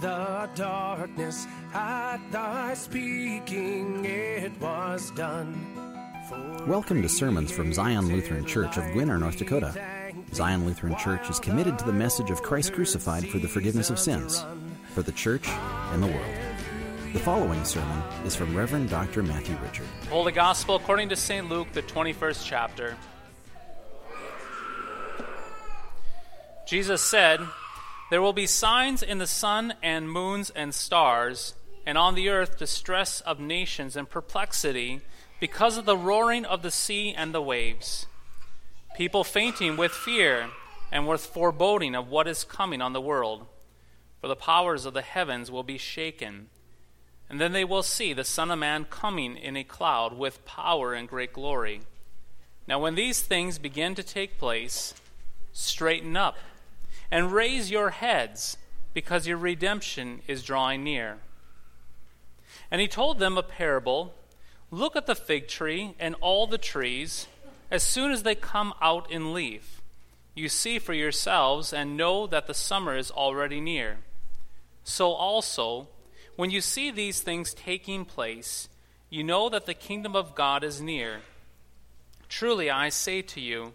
the darkness, at thy speaking it was done. Welcome to sermons from Zion Lutheran Church of Gwinner, North Dakota. Zion Lutheran Church is committed to the message of Christ crucified for the forgiveness of sins, for the church and the world. The following sermon is from Reverend Dr. Matthew Richard. Holy Gospel according to St. Luke, the 21st chapter. Jesus said, There will be signs in the sun and moons and stars, and on the earth distress of nations and perplexity because of the roaring of the sea and the waves. People fainting with fear and with foreboding of what is coming on the world. For the powers of the heavens will be shaken. And then they will see the Son of Man coming in a cloud with power and great glory. Now, when these things begin to take place, straighten up and raise your heads, because your redemption is drawing near. And he told them a parable Look at the fig tree and all the trees, as soon as they come out in leaf. You see for yourselves and know that the summer is already near. So also, when you see these things taking place, you know that the kingdom of God is near. Truly, I say to you,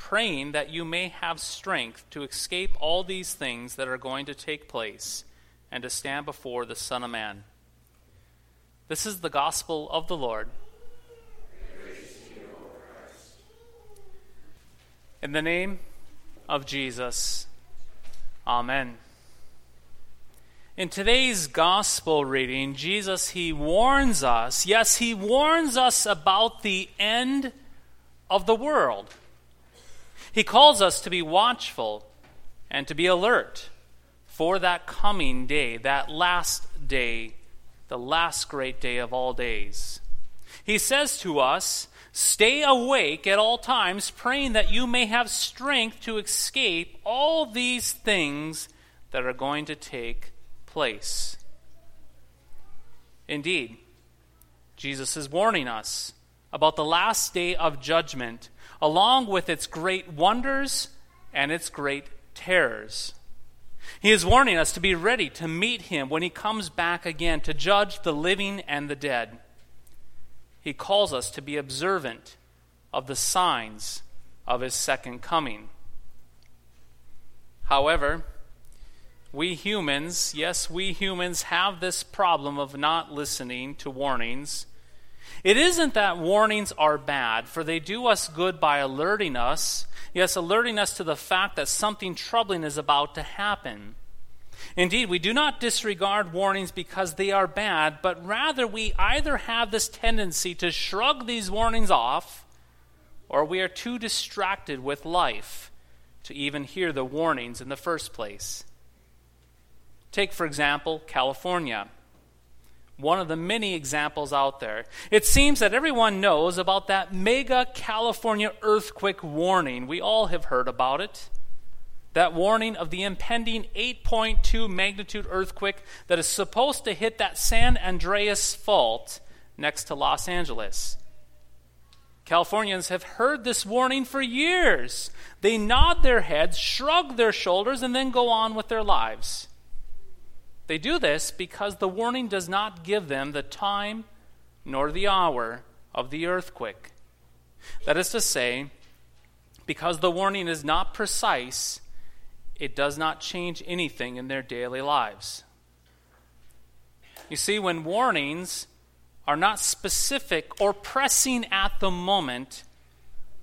praying that you may have strength to escape all these things that are going to take place and to stand before the Son of Man. This is the gospel of the Lord. In the name of Jesus, Amen. In today's gospel reading, Jesus, he warns us, yes, he warns us about the end of the world. He calls us to be watchful and to be alert for that coming day, that last day, the last great day of all days. He says to us, Stay awake at all times, praying that you may have strength to escape all these things that are going to take place. Indeed, Jesus is warning us about the last day of judgment along with its great wonders and its great terrors. He is warning us to be ready to meet him when he comes back again to judge the living and the dead. He calls us to be observant of the signs of his second coming. However, we humans, yes, we humans have this problem of not listening to warnings it isn't that warnings are bad, for they do us good by alerting us, yes, alerting us to the fact that something troubling is about to happen. Indeed, we do not disregard warnings because they are bad, but rather we either have this tendency to shrug these warnings off, or we are too distracted with life to even hear the warnings in the first place. Take, for example, California one of the many examples out there. It seems that everyone knows about that mega California earthquake warning. We all have heard about it. That warning of the impending 8.2 magnitude earthquake that is supposed to hit that San Andreas fault next to Los Angeles. Californians have heard this warning for years. They nod their heads, shrug their shoulders, and then go on with their lives. They do this because the warning does not give them the time nor the hour of the earthquake. That is to say, because the warning is not precise, it does not change anything in their daily lives. You see, when warnings are not specific or pressing at the moment,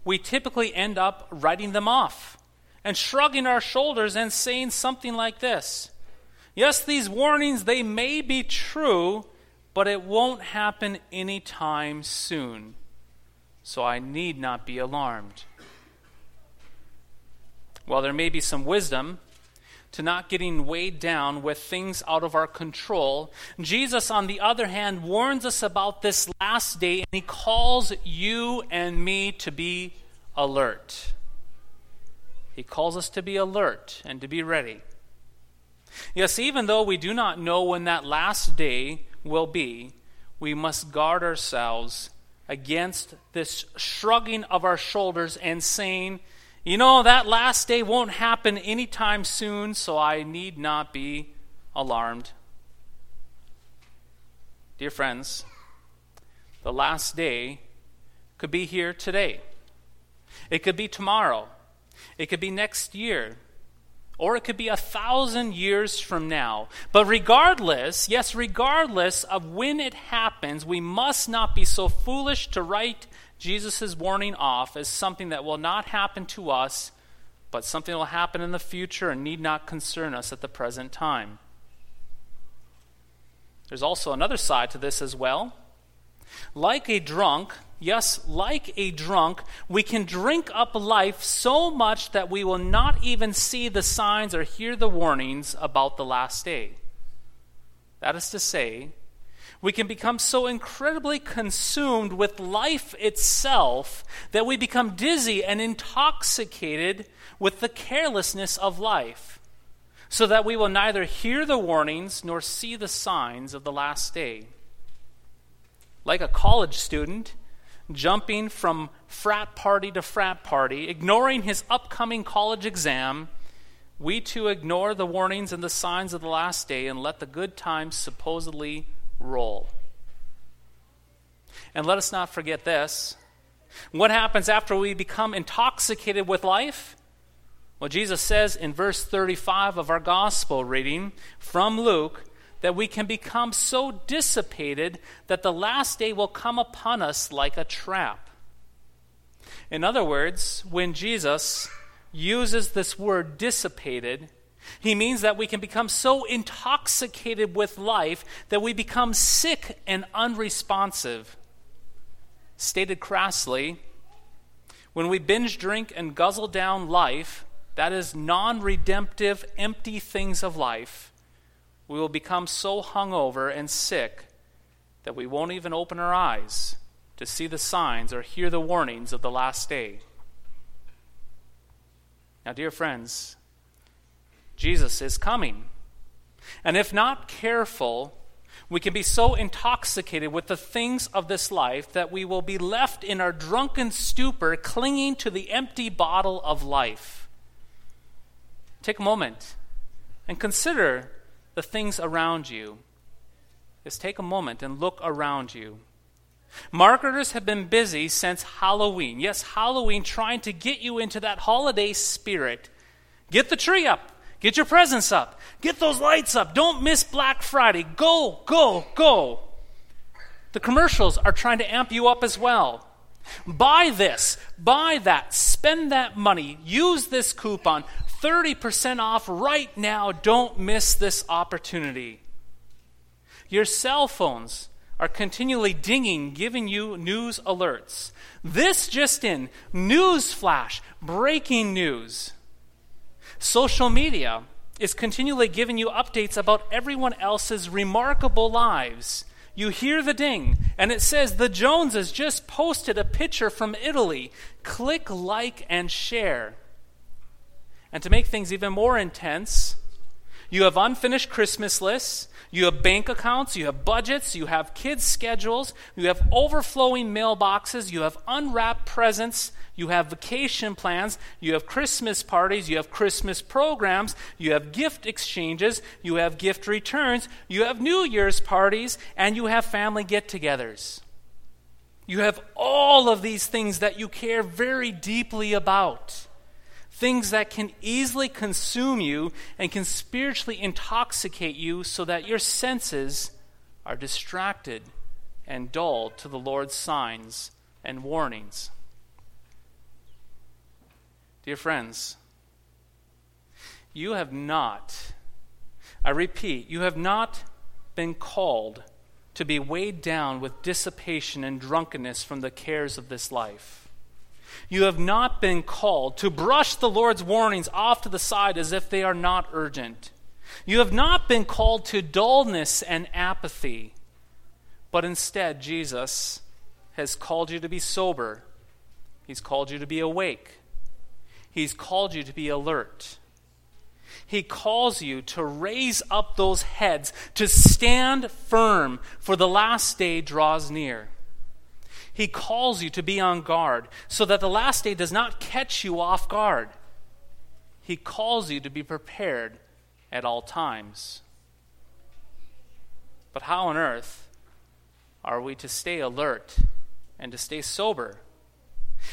we typically end up writing them off and shrugging our shoulders and saying something like this Yes, these warnings, they may be true, but it won't happen anytime soon. So I need not be alarmed. While there may be some wisdom to not getting weighed down with things out of our control. Jesus, on the other hand, warns us about this last day and he calls you and me to be alert. He calls us to be alert and to be ready. Yes, even though we do not know when that last day will be, we must guard ourselves against this shrugging of our shoulders and saying, you know, that last day won't happen anytime soon, so I need not be alarmed. Dear friends, the last day could be here today. It could be tomorrow. It could be next year or it could be a thousand years from now. But regardless, yes, regardless of when it happens, we must not be so foolish to write Jesus' warning off as something that will not happen to us, but something that will happen in the future and need not concern us at the present time. There's also another side to this as well. Like a drunk, Yes, like a drunk, we can drink up life so much that we will not even see the signs or hear the warnings about the last day. That is to say, we can become so incredibly consumed with life itself that we become dizzy and intoxicated with the carelessness of life, so that we will neither hear the warnings nor see the signs of the last day. Like a college student, jumping from frat party to frat party, ignoring his upcoming college exam, we too ignore the warnings and the signs of the last day and let the good times supposedly roll. And let us not forget this. What happens after we become intoxicated with life? Well, Jesus says in verse 35 of our gospel reading from Luke that we can become so dissipated that the last day will come upon us like a trap. In other words, when Jesus uses this word dissipated, he means that we can become so intoxicated with life that we become sick and unresponsive. Stated crassly, when we binge drink and guzzle down life, that is non redemptive, empty things of life, we will become so hungover and sick that we won't even open our eyes to see the signs or hear the warnings of the last day. Now, dear friends, Jesus is coming. And if not careful, we can be so intoxicated with the things of this life that we will be left in our drunken stupor, clinging to the empty bottle of life. Take a moment and consider the things around you is take a moment and look around you. Marketers have been busy since Halloween. Yes, Halloween, trying to get you into that holiday spirit. Get the tree up. Get your presents up. Get those lights up. Don't miss Black Friday. Go, go, go. The commercials are trying to amp you up as well. Buy this, buy that, spend that money, use this coupon, 30% off right now. Don't miss this opportunity. Your cell phones are continually dinging, giving you news alerts. This just in news flash, breaking news. Social media is continually giving you updates about everyone else's remarkable lives. You hear the ding, and it says the Joneses just posted a picture from Italy. Click like and share. And to make things even more intense, you have unfinished Christmas lists, you have bank accounts, you have budgets, you have kids' schedules, you have overflowing mailboxes, you have unwrapped presents, you have vacation plans, you have Christmas parties, you have Christmas programs, you have gift exchanges, you have gift returns, you have New Year's parties, and you have family get togethers. You have all of these things that you care very deeply about things that can easily consume you and can spiritually intoxicate you so that your senses are distracted and dull to the Lord's signs and warnings. Dear friends, you have not, I repeat, you have not been called to be weighed down with dissipation and drunkenness from the cares of this life. You have not been called to brush the Lord's warnings off to the side as if they are not urgent. You have not been called to dullness and apathy, but instead, Jesus has called you to be sober. He's called you to be awake. He's called you to be alert. He calls you to raise up those heads, to stand firm, for the last day draws near. He calls you to be on guard so that the last day does not catch you off guard. He calls you to be prepared at all times. But how on earth are we to stay alert and to stay sober?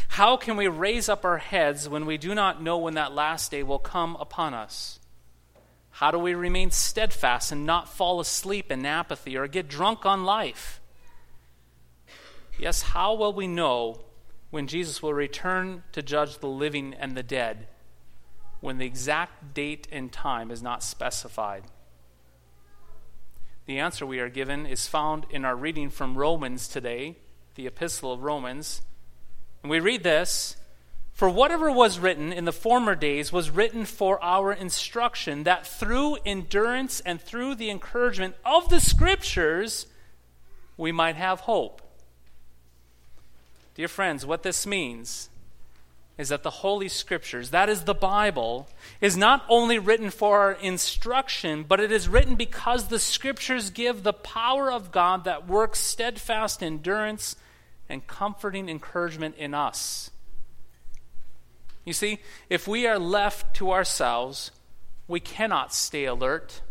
How can we raise up our heads when we do not know when that last day will come upon us? How do we remain steadfast and not fall asleep in apathy or get drunk on life? Yes, how will we know when Jesus will return to judge the living and the dead when the exact date and time is not specified? The answer we are given is found in our reading from Romans today, the Epistle of Romans. And we read this For whatever was written in the former days was written for our instruction, that through endurance and through the encouragement of the Scriptures we might have hope. Dear friends, what this means is that the Holy Scriptures, that is the Bible, is not only written for our instruction, but it is written because the Scriptures give the power of God that works steadfast endurance and comforting encouragement in us. You see, if we are left to ourselves, we cannot stay alert.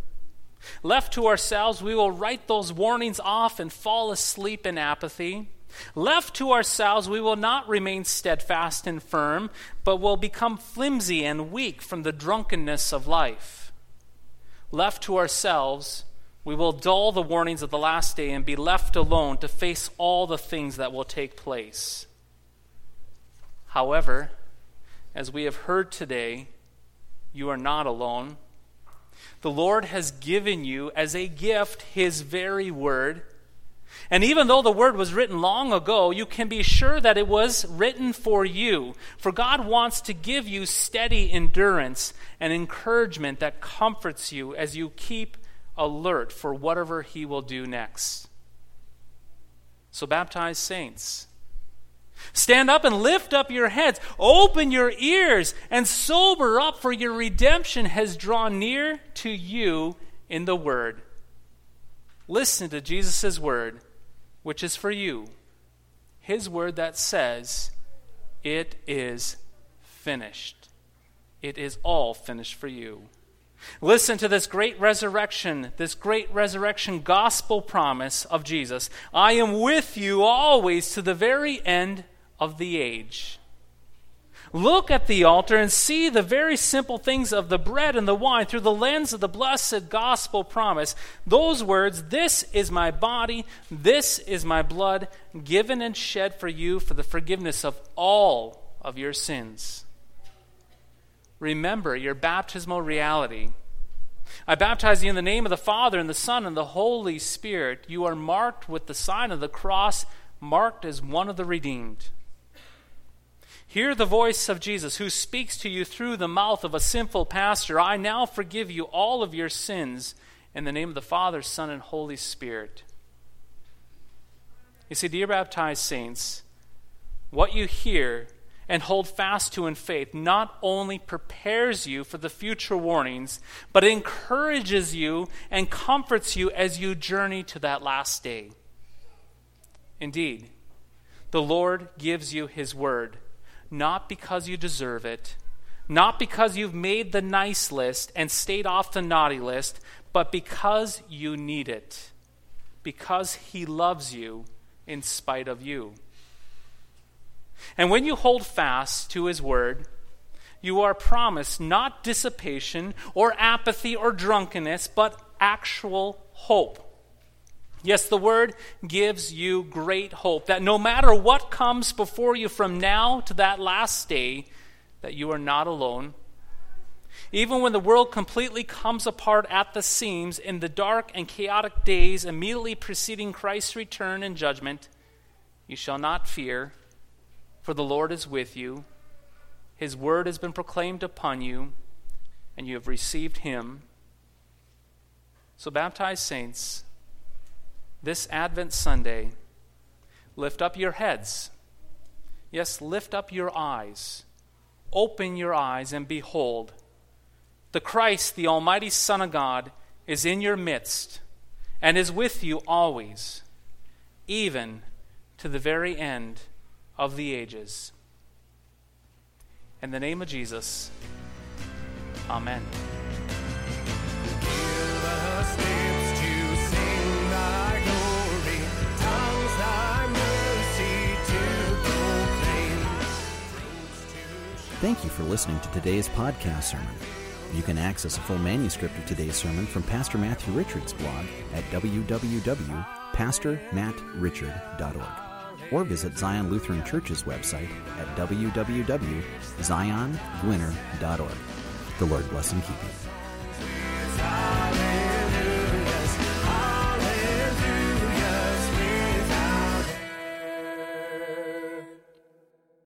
Left to ourselves, we will write those warnings off and fall asleep in apathy. Left to ourselves, we will not remain steadfast and firm, but will become flimsy and weak from the drunkenness of life. Left to ourselves, we will dull the warnings of the last day and be left alone to face all the things that will take place. However, as we have heard today, you are not alone. The Lord has given you as a gift His very word and even though the word was written long ago, you can be sure that it was written for you. For God wants to give you steady endurance and encouragement that comforts you as you keep alert for whatever He will do next. So, baptize saints. Stand up and lift up your heads. Open your ears and sober up, for your redemption has drawn near to you in the Word. Listen to Jesus' word, which is for you. His word that says, It is finished. It is all finished for you. Listen to this great resurrection, this great resurrection gospel promise of Jesus. I am with you always to the very end of the age. Look at the altar and see the very simple things of the bread and the wine through the lens of the blessed gospel promise. Those words, This is my body, this is my blood, given and shed for you for the forgiveness of all of your sins. Remember your baptismal reality. I baptize you in the name of the Father, and the Son, and the Holy Spirit. You are marked with the sign of the cross, marked as one of the redeemed. Hear the voice of Jesus who speaks to you through the mouth of a sinful pastor. I now forgive you all of your sins in the name of the Father, Son, and Holy Spirit. You see, dear baptized saints, what you hear and hold fast to in faith not only prepares you for the future warnings, but encourages you and comforts you as you journey to that last day. Indeed, the Lord gives you His word not because you deserve it, not because you've made the nice list and stayed off the naughty list, but because you need it, because He loves you in spite of you. And when you hold fast to His word, you are promised not dissipation or apathy or drunkenness, but actual hope. Yes, the word gives you great hope that no matter what comes before you from now to that last day, that you are not alone. Even when the world completely comes apart at the seams in the dark and chaotic days immediately preceding Christ's return and judgment, you shall not fear, for the Lord is with you. His word has been proclaimed upon you, and you have received him. So, baptized saints, this Advent Sunday, lift up your heads. Yes, lift up your eyes. Open your eyes and behold, the Christ, the Almighty Son of God, is in your midst and is with you always, even to the very end of the ages. In the name of Jesus, Amen. Thank you for listening to today's podcast sermon. You can access a full manuscript of today's sermon from Pastor Matthew Richard's blog at www.pastormattrichard.org or visit Zion Lutheran Church's website at www.ziongwinner.org. The Lord bless and keep you.